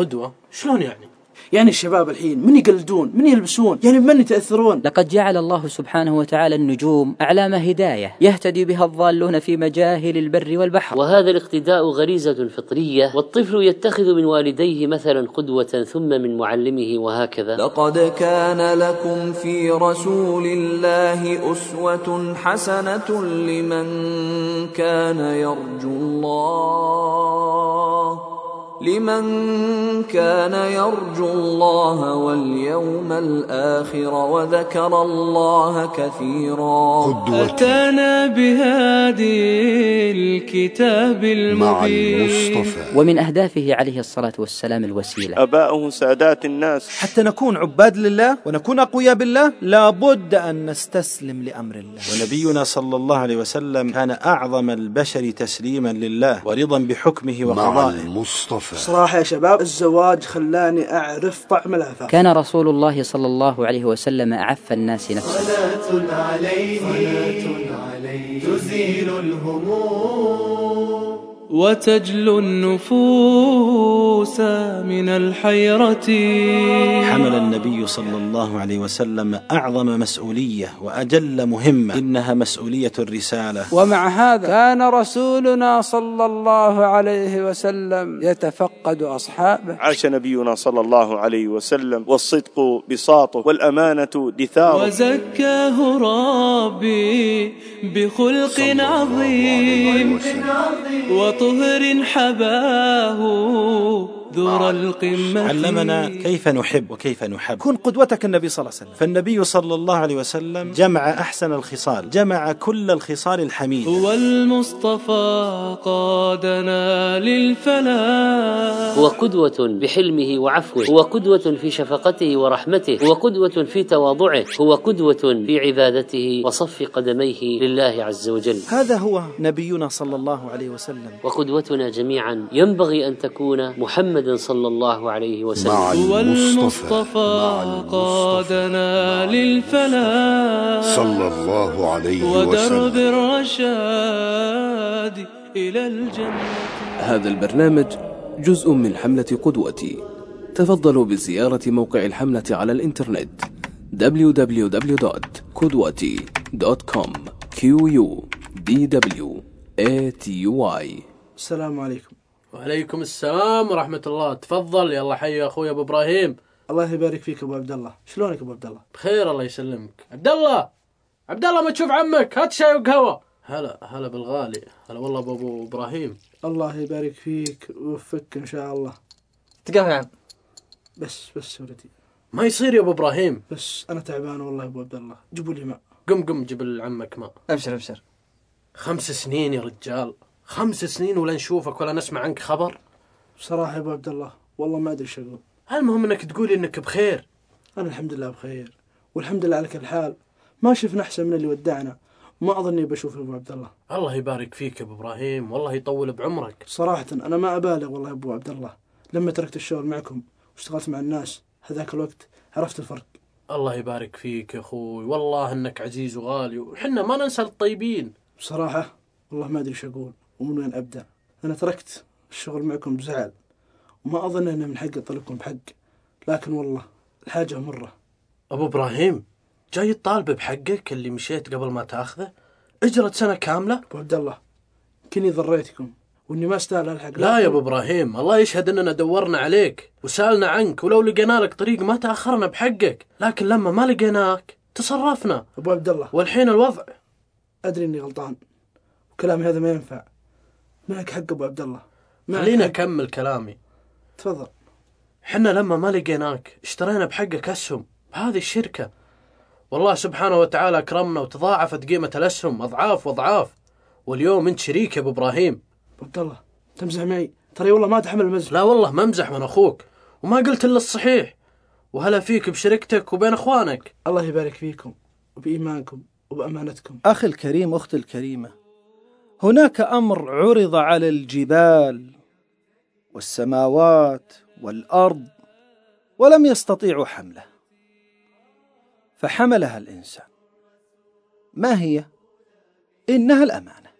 قدوة؟ شلون يعني؟ يعني الشباب الحين من يقلدون؟ من يلبسون؟ يعني من يتأثرون؟ لقد جعل الله سبحانه وتعالى النجوم أعلام هداية يهتدي بها الضالون في مجاهل البر والبحر. وهذا الاقتداء غريزة فطرية والطفل يتخذ من والديه مثلا قدوة ثم من معلمه وهكذا. لقد كان لكم في رسول الله أسوة حسنة لمن كان يرجو الله. لمن كان يرجو الله واليوم الآخر وذكر الله كثيرا. أتانا بهادي الكتاب المبين. ومن أهدافه عليه الصلاة والسلام الوسيلة. أباؤه سادات الناس. حتى نكون عباد لله ونكون أقوياء بالله لابد أن نستسلم لأمر الله. ونبينا صلى الله عليه وسلم كان أعظم البشر تسليما لله ورضا بحكمه وقضائه. المصطفى. صراحة يا شباب الزواج خلاني أعرف طعم العفاف كان رسول الله صلى الله عليه وسلم أعف الناس نفسا صلاة عليه صلاة عليه تزيل الهموم. وتجلو النفوس من الحيرة. حمل النبي صلى الله عليه وسلم أعظم مسؤولية وأجل مهمة إنها مسؤولية الرسالة. ومع هذا كان رسولنا صلى الله عليه وسلم يتفقد أصحابه. عاش نبينا صلى الله عليه وسلم والصدق بساطه والأمانة دثاره. وزكاه ربي بخلق عظيم. وطهر حباه ذر القمة علمنا كيف نحب وكيف نحب. كن قدوتك النبي صلى الله عليه وسلم. فالنبي صلى الله عليه وسلم جمع أحسن الخصال جمع كل الخصال الحميدة هو المصطفى قادنا للفلاح. هو قدوة بحلمه وعفوه هو قدوة في شفقته ورحمته هو قدوة في تواضعه هو قدوة في عبادته وصف قدميه لله عز وجل. هذا هو نبينا صلى الله عليه وسلم. وقدوتنا جميعا ينبغي أن تكون محمد صلى الله عليه وسلم. هو المصطفى قادنا للفلاح. صلى الله عليه ودرب وسلم الرشاد إلى الجنة. هذا البرنامج جزء من حملة قدوتي. تفضلوا بزيارة موقع الحملة على الإنترنت. www.kudwati.com q u d w a t y. السلام عليكم. وعليكم السلام ورحمة الله. تفضل. يلا حي يا أخوي أبو إبراهيم. الله يبارك فيك أبو عبد الله. شلونك أبو عبد الله؟ بخير الله يسلمك. عبد الله! عبد الله ما تشوف عمك؟ هات شاي وقهوة. هلا هلا بالغالي. هلا والله أبو إبراهيم. الله يبارك فيك ويوفقك إن شاء الله. تقهوى يا عم بس بس ولدي. ما يصير يا أبو إبراهيم. بس أنا تعبان والله يا أبو عبد الله. جيبوا لي ماء. قم قم جيب لعمك ماء. أبشر أبشر. خمس سنين يا رجال. خمس سنين ولا نشوفك ولا نسمع عنك خبر؟ بصراحة يا أبو عبد الله والله ما أدري شو أقول. المهم إنك تقولي إنك بخير. أنا الحمد لله بخير والحمد لله على كل حال. ما شفنا أحسن من اللي ودعنا وما أظني بشوف أبو عبد الله. الله يبارك فيك يا أبو إبراهيم والله يطول بعمرك. صراحة أنا ما أبالغ والله يا أبو عبد الله. لما تركت الشغل معكم واشتغلت مع الناس هذاك الوقت عرفت الفرق. الله يبارك فيك يا أخوي والله إنك عزيز وغالي وحنا ما ننسى الطيبين. بصراحة والله ما أدري شو أقول. ومن وين أبدأ؟ أنا تركت الشغل معكم بزعل وما أظن أنه من حق أطلبكم بحق لكن والله الحاجة مرة. أبو إبراهيم جاي تطالب بحقك اللي مشيت قبل ما تأخذه؟ إجرت سنة كاملة؟ أبو عبد الله كني ضريتكم وإني ما استاهل ألحق. لا يا أبو إبراهيم الله يشهد أننا دورنا عليك وسألنا عنك ولو لقينا لك طريق ما تأخرنا بحقك لكن لما ما لقيناك تصرفنا. أبو عبد الله. والحين الوضع؟ أدري إني غلطان وكلامي هذا ما ينفع. معك حق أبو عبد الله. خليني. أكمل كلامي. تفضل. حنا لما ما لقيناك اشترينا بحقك اسهم بهذه الشركة. والله سبحانه وتعالى أكرمنا وتضاعفت قيمة الأسهم أضعاف وأضعاف. واليوم أنت شريك يا أبو إبراهيم. أبو عبد الله تمزح معي؟ ترى والله ما أتحمل المزح. لا والله ما أمزح من أخوك. وما قلت إلا الصحيح. وهلا فيك بشركتك وبين إخوانك. الله يبارك فيكم وبإيمانكم وبأمانتكم. أخي الكريم أختي الكريمة. هناك أمر عرض على الجبال والسماوات والأرض ولم يستطيعوا حمله فحملها الإنسان. ما هي؟ إنها الأمانة.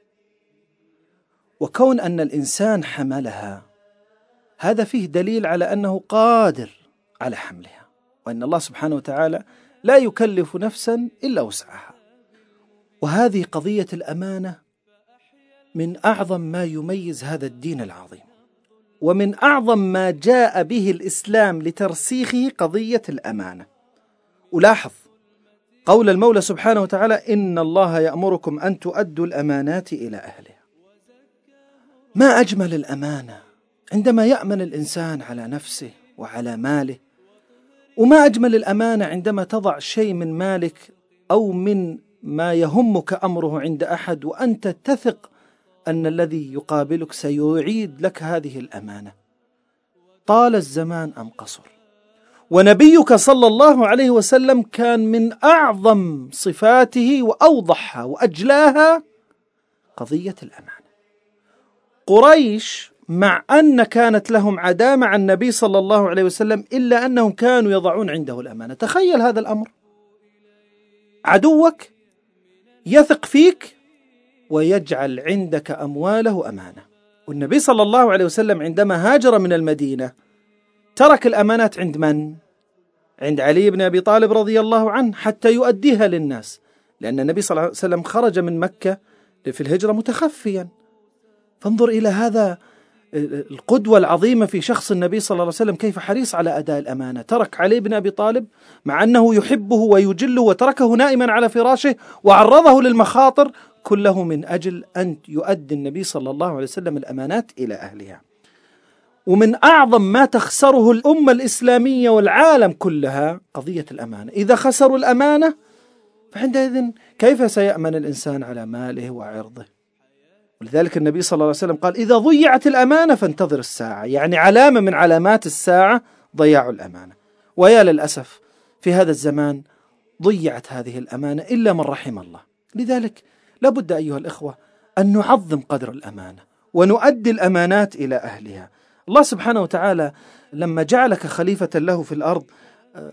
وكون أن الإنسان حملها هذا فيه دليل على أنه قادر على حملها وأن الله سبحانه وتعالى لا يكلف نفسا إلا وسعها. وهذه قضية الأمانة من أعظم ما يميز هذا الدين العظيم ومن أعظم ما جاء به الإسلام لترسيخه قضية الأمانة. ولاحظ قول المولى سبحانه وتعالى إن الله يأمركم أن تؤدوا الأمانات إلى أهلها. ما أجمل الأمانة عندما يأمن الإنسان على نفسه وعلى ماله وما أجمل الأمانة عندما تضع شيء من مالك أو من ما يهمك أمره عند أحد وأنت تثق أن الذي يقابلك سيعيد لك هذه الأمانة. طال الزمان أم قصر. ونبيك صلى الله عليه وسلم كان من أعظم صفاته وأوضحها وأجلاها قضية الأمانة. قريش مع أن كانت لهم عداء مع النبي صلى الله عليه وسلم إلا أنهم كانوا يضعون عنده الأمانة. تخيل هذا الأمر. عدوك يثق فيك ويجعل عندك أمواله أمانة. والنبي صلى الله عليه وسلم عندما هاجر من المدينة ترك الأمانات عند من؟ عند علي بن أبي طالب رضي الله عنه حتى يؤديها للناس لأن النبي صلى الله عليه وسلم خرج من مكة في الهجرة متخفيا. فانظر إلى هذا القدوة العظيمة في شخص النبي صلى الله عليه وسلم كيف حريص على أداء الأمانة. ترك علي بن أبي طالب مع أنه يحبه ويجله وتركه نائما على فراشه وعرضه للمخاطر كله من أجل أن يؤدي النبي صلى الله عليه وسلم الأمانات إلى أهلها. ومن أعظم ما تخسره الأمة الإسلامية والعالم كلها قضية الأمانة. إذا خسروا الأمانة فعندئذ كيف سيأمن الإنسان على ماله وعرضه؟ ولذلك النبي صلى الله عليه وسلم قال إذا ضيعت الأمانة فانتظر الساعة. يعني علامة من علامات الساعة ضياع الأمانة. ويا للأسف في هذا الزمان ضيعت هذه الأمانة إلا من رحم الله. لذلك لابد أيها الإخوة أن نعظم قدر الأمانة ونؤدي الأمانات إلى أهلها. الله سبحانه وتعالى لما جعلك خليفة له في الأرض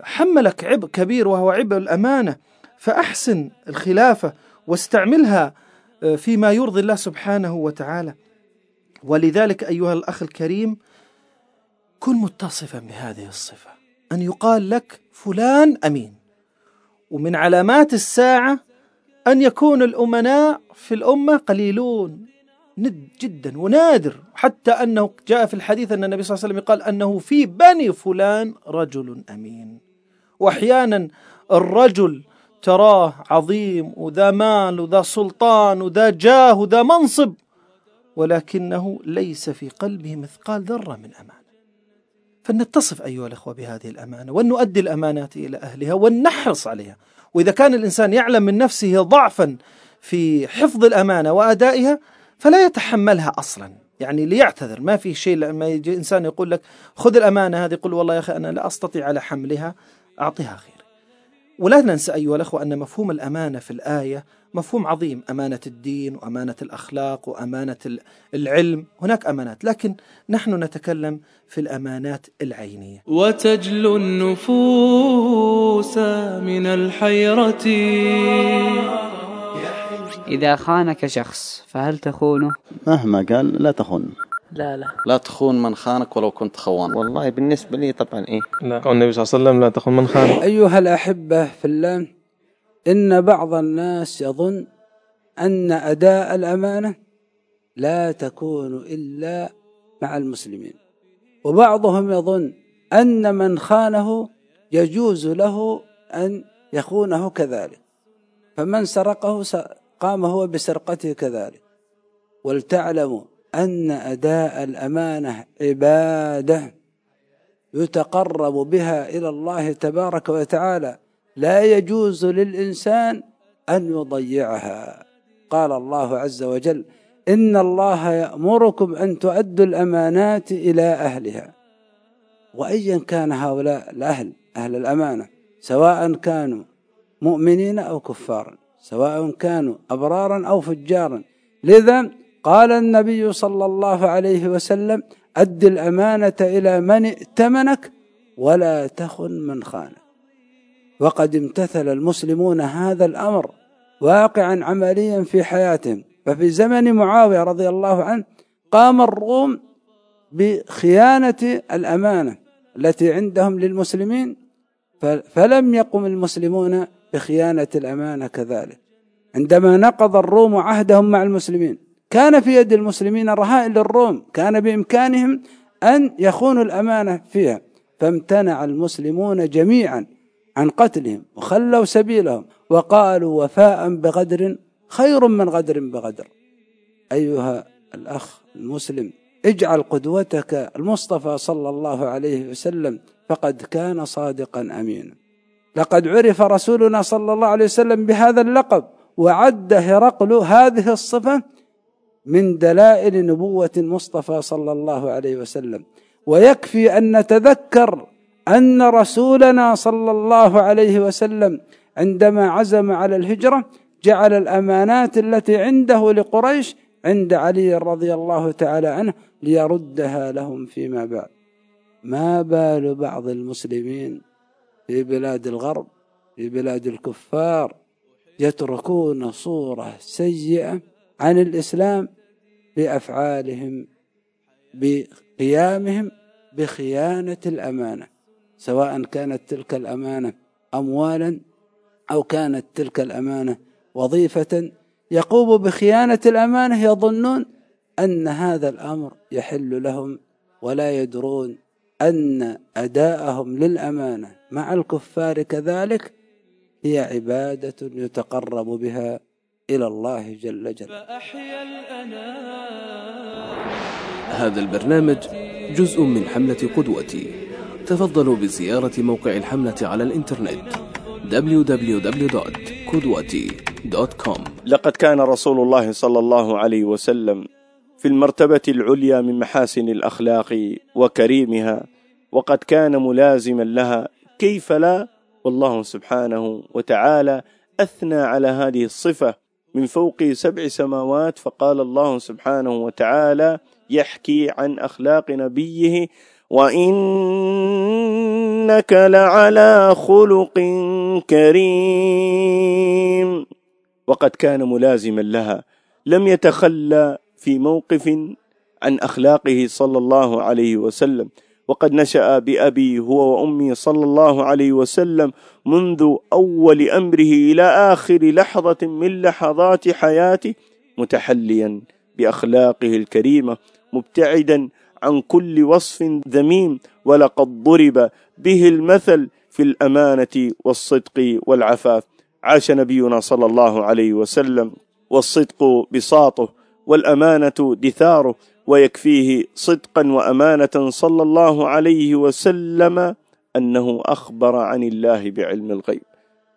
حملك عبء كبير وهو عبء الأمانة فأحسن الخلافة واستعملها فيما يرضي الله سبحانه وتعالى. ولذلك أيها الأخ الكريم كن متصفا بهذه الصفة أن يقال لك فلان أمين ومن علامات الساعة أن يكون الأمناء في الأمة قليلون ند جدا ونادر. حتى أنه جاء في الحديث أن النبي صلى الله عليه وسلم قال أنه في بني فلان رجل أمين. وأحيانا الرجل تراه عظيم وذا مال وذا سلطان وذا جاه وذا منصب ولكنه ليس في قلبه مثقال ذرة من أمانة فلنتصف أيها الأخوة بهذه الأمانة وأن نؤدي الأمانات إلى أهلها ونحرص عليها. وإذا كان الإنسان يعلم من نفسه ضعفا في حفظ الأمانة وأدائها فلا يتحملها أصلا. يعني ليعتذر. ما في شيء لما يجي إنسان يقول لك خذ الأمانة هذه يقول والله يا أخي أنا لا أستطيع على حملها أعطيها خير. ولا ننسى أيها الأخوة أن مفهوم الأمانة في الآية مفهوم عظيم. أمانة الدين وأمانة الأخلاق وأمانة العلم هناك أمانات لكن نحن نتكلم في الأمانات العينية. وتجلو النفوس من الحيرة. إذا خانك شخص فهل تخونه؟ مهما قال لا تخون لا لا. لا تخون من خانك ولو كنت خوان. والله بالنسبة لي طبعا إيه. لا. قول النبي صلى الله عليه وسلم لا تخون من خانك. أيها الأحبة في الله إن بعض الناس يظن أن أداء الأمانة لا تكون إلا مع المسلمين. وبعضهم يظن أن من خانه يجوز له أن يخونه كذلك. فمن سرقه قام هو بسرقته كذلك. ولتعلموا أن أداء الأمانة عبادة يتقرب بها إلى الله تبارك وتعالى. لا يجوز للإنسان أن يضيعها. قال الله عز وجل إن الله يأمركم أن تؤدوا الأمانات إلى أهلها. وأيا كان هؤلاء الأهل أهل الأمانة سواء كانوا مؤمنين أو كفارا سواء كانوا أبرارا أو فجارا. لذا قال النبي صلى الله عليه وسلم أد الأمانة إلى من ائتمنك ولا تخن من خانك. وقد امتثل المسلمون هذا الأمر واقعا عمليا في حياتهم. ففي زمن معاوية رضي الله عنه قام الروم بخيانة الأمانة التي عندهم للمسلمين فلم يقم المسلمون بخيانة الأمانة كذلك. عندما نقض الروم عهدهم مع المسلمين كان في يد المسلمين رهائن للروم كان بإمكانهم أن يخونوا الأمانة فيها. فامتنع المسلمون جميعا عن قتلهم وخلوا سبيلهم وقالوا وفاء بغدر خير من غدر بغدر. أيها الأخ المسلم اجعل قدوتك المصطفى صلى الله عليه وسلم فقد كان صادقا أمينا. لقد عرف رسولنا صلى الله عليه وسلم بهذا اللقب وعد هرقل هذه الصفة من دلائل نبوة المصطفى صلى الله عليه وسلم ويكفي أن نتذكر أن رسولنا صلى الله عليه وسلم عندما عزم على الهجرة جعل الأمانات التي عنده لقريش عند علي رضي الله تعالى عنه ليردها لهم فيما بعد. ما بال بعض المسلمين في بلاد الغرب في بلاد الكفار يتركون صورة سيئة عن الإسلام بأفعالهم بقيامهم بخيانة الأمانة سواء كانت تلك الأمانة أموالا أو كانت تلك الأمانة وظيفة. يقوم بخيانة الأمانة يظنون أن هذا الأمر يحل لهم ولا يدرون أن أداءهم للأمانة مع الكفار كذلك هي عبادة يتقرب بها إلى الله جل جلاله. هذا البرنامج جزء من حملة قدوتي. تفضلوا بزيارة موقع الحملة على الإنترنت www.kudwati.com لقد كان رسول الله صلى الله عليه وسلم في المرتبة العليا من محاسن الأخلاق وكريمها وقد كان ملازما لها كيف لا؟ والله سبحانه وتعالى أثنى على هذه الصفة. من فوق سبع سماوات فقال الله سبحانه وتعالى يحكي عن أخلاق نبيه وإنك لعلى خلق كريم. وقد كان ملازما لها لم يتخلى في موقف عن أخلاقه صلى الله عليه وسلم. وقد نشأ بأبي هو وأمي صلى الله عليه وسلم منذ أول أمره إلى آخر لحظة من لحظات حياته متحليا بأخلاقه الكريمة مبتعدا عن كل وصف ذميم ولقد ضرب به المثل في الأمانة والصدق والعفاف. عاش نبينا صلى الله عليه وسلم والصدق بساطه والأمانة دثاره. ويكفيه صدقا وأمانة صلى الله عليه وسلم أنه أخبر عن الله بعلم الغيب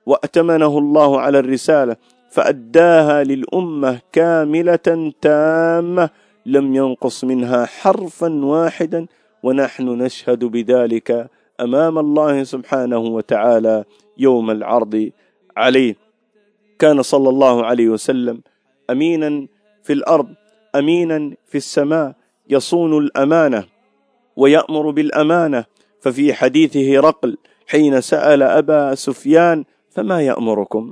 وأتمنه الله على الرسالة فأداها للأمة كاملة تامة لم ينقص منها حرفا واحدا ونحن نشهد بذلك أمام الله سبحانه وتعالى يوم العرض عليه. كان صلى الله عليه وسلم امينا في الأرض أمينا في السماء يصون الأمانة ويأمر بالأمانة. ففي حديثه رقل حين سأل أبا سفيان فما يأمركم؟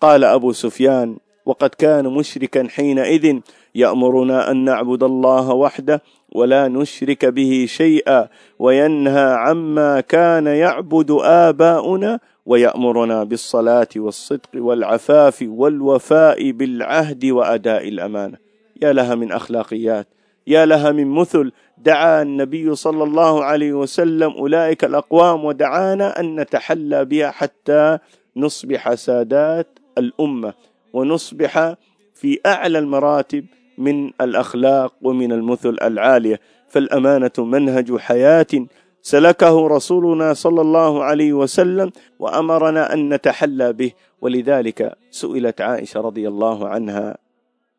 قال أبو سفيان وقد كان مشركا حينئذ يأمرنا أن نعبد الله وحده ولا نشرك به شيئا وينهى عما كان يعبد آباؤنا ويأمرنا بالصلاة والصدق والعفاف والوفاء بالعهد وأداء الأمانة. يا لها من أخلاقيات يا لها من مثل. دعا النبي صلى الله عليه وسلم أولئك الأقوام ودعانا أن نتحلى بها حتى نصبح سادات الأمة ونصبح في أعلى المراتب من الأخلاق ومن المثل العالية. فالأمانة منهج حياة سلكه رسولنا صلى الله عليه وسلم وأمرنا أن نتحلى به. ولذلك سئلت عائشة رضي الله عنها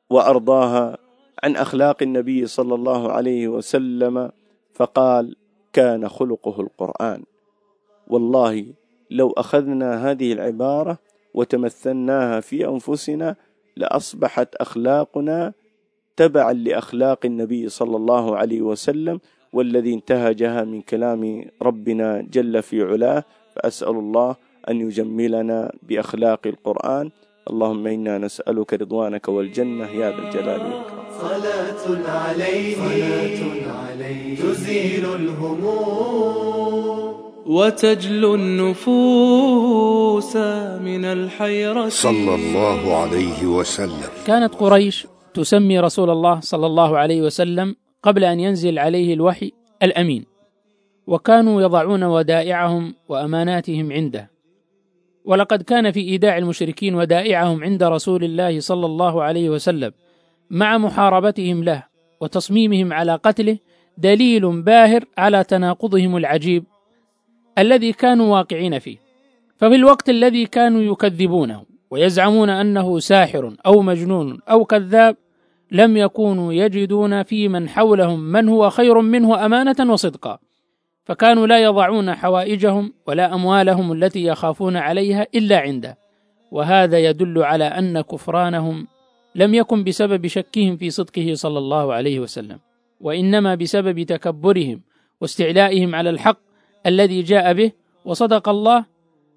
وأرضاها عن أخلاق النبي صلى الله عليه وسلم فقال كان خلقه القرآن. والله لو أخذنا هذه العبارة وتمثلناها في أنفسنا لأصبحت أخلاقنا تبعا لأخلاق النبي صلى الله عليه وسلم والذي انتهجها من كلام ربنا جل في علاه. فأسأل الله أن يجملنا بأخلاق القرآن اللهم إنا نسألك رضوانك والجنة يا ذا الجلال والإكرام. صلاة عليه صلاة عليه تزيل الهموم. وتجلو النفوس من الحيرة صلى الله عليه وسلم. كانت قريش تسمي رسول الله صلى الله عليه وسلم قبل أن ينزل عليه الوحي الأمين وكانوا يضعون ودائعهم وأماناتهم عنده. ولقد كان في إيداع المشركين ودائعهم عند رسول الله صلى الله عليه وسلم مع محاربتهم له وتصميمهم على قتله دليل باهر على تناقضهم العجيب الذي كانوا واقعين فيه. ففي الوقت الذي كانوا يكذبونه ويزعمون أنه ساحر أو مجنون أو كذاب لم يكونوا يجدون في من حولهم من هو خير منه أمانة وصدقا. فكانوا لا يضعون حوائجهم ولا أموالهم التي يخافون عليها إلا عنده. وهذا يدل على أن كفرانهم لم يكن بسبب شكهم في صدقه صلى الله عليه وسلم وإنما بسبب تكبرهم واستعلائهم على الحق الذي جاء به. وصدق الله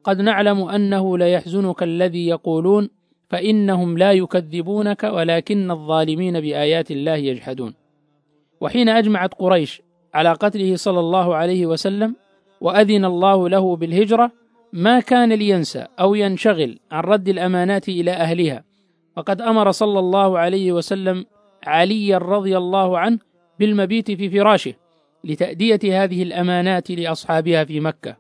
قد نعلم أنه ليحزنك الذي يقولون فإنهم لا يكذبونك ولكن الظالمين بآيات الله يجحدون. وحين أجمعت قريش على قتله صلى الله عليه وسلم وأذن الله له بالهجرة ما كان لينسى أو ينشغل عن رد الأمانات إلى أهلها. وقد أمر صلى الله عليه وسلم عليا رضي الله عنه بالمبيت في فراشه لتأدية هذه الأمانات لأصحابها في مكة.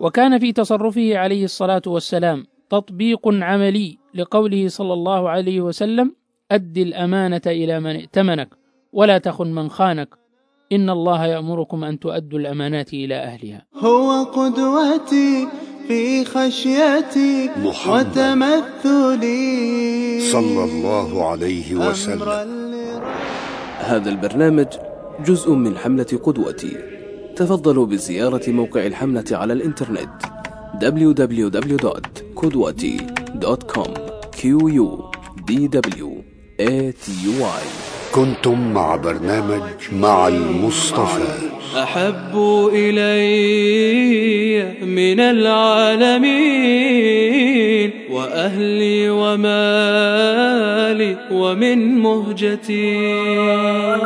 وكان في تصرفه عليه الصلاة والسلام تطبيق عملي لقوله صلى الله عليه وسلم أد الأمانة إلى من ائتمنك ولا تخن من خانك. إن الله يأمركم أن تؤدوا الأمانات إلى أهلها. هو قدوتي في خشيتي محمد وتمثلي. صلى الله عليه وسلم. هذا البرنامج جزء من حملة قدوتي. تفضلوا بزيارة موقع الحملة على الإنترنت. www.kudwati.com q u d w a t u y. كنتم مع برنامج مع المصطفى. أحب إلي من العالمين وأهلي ومالي ومن مهجتي.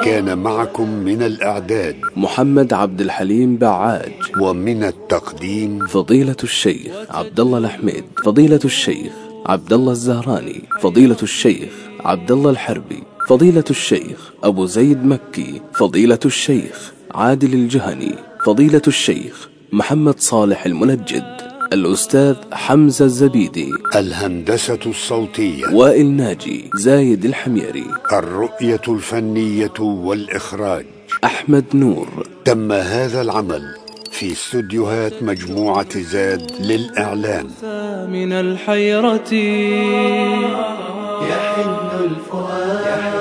كان معكم من الإعداد محمد عبد الحليم بعاج ومن التقديم فضيلة الشيخ عبد الله الحميد فضيلة الشيخ عبد الله الزهراني فضيلة الشيخ عبد الله الحربي. فضيلة الشيخ أبو زيد مكي فضيلة الشيخ عادل الجهني فضيلة الشيخ محمد صالح المنجد الأستاذ حمزة الزبيدي. الهندسة الصوتية. وائل ناجي زايد الحميري. الرؤية الفنية والإخراج. أحمد نور. تم هذا العمل في استوديوهات مجموعة زاد للإعلام. من الحيرة يحن الفؤاد.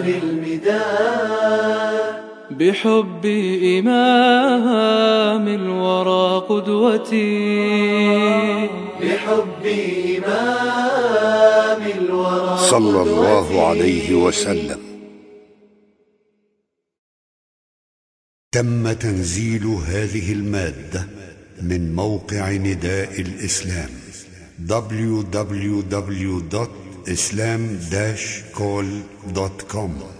فيسري المداد. بحب إمام الورى قدوتي. بحب إمام الورى صلى الله عليه وسلم. تم تنزيل هذه المادة من موقع نداء الإسلام www.islam-call.com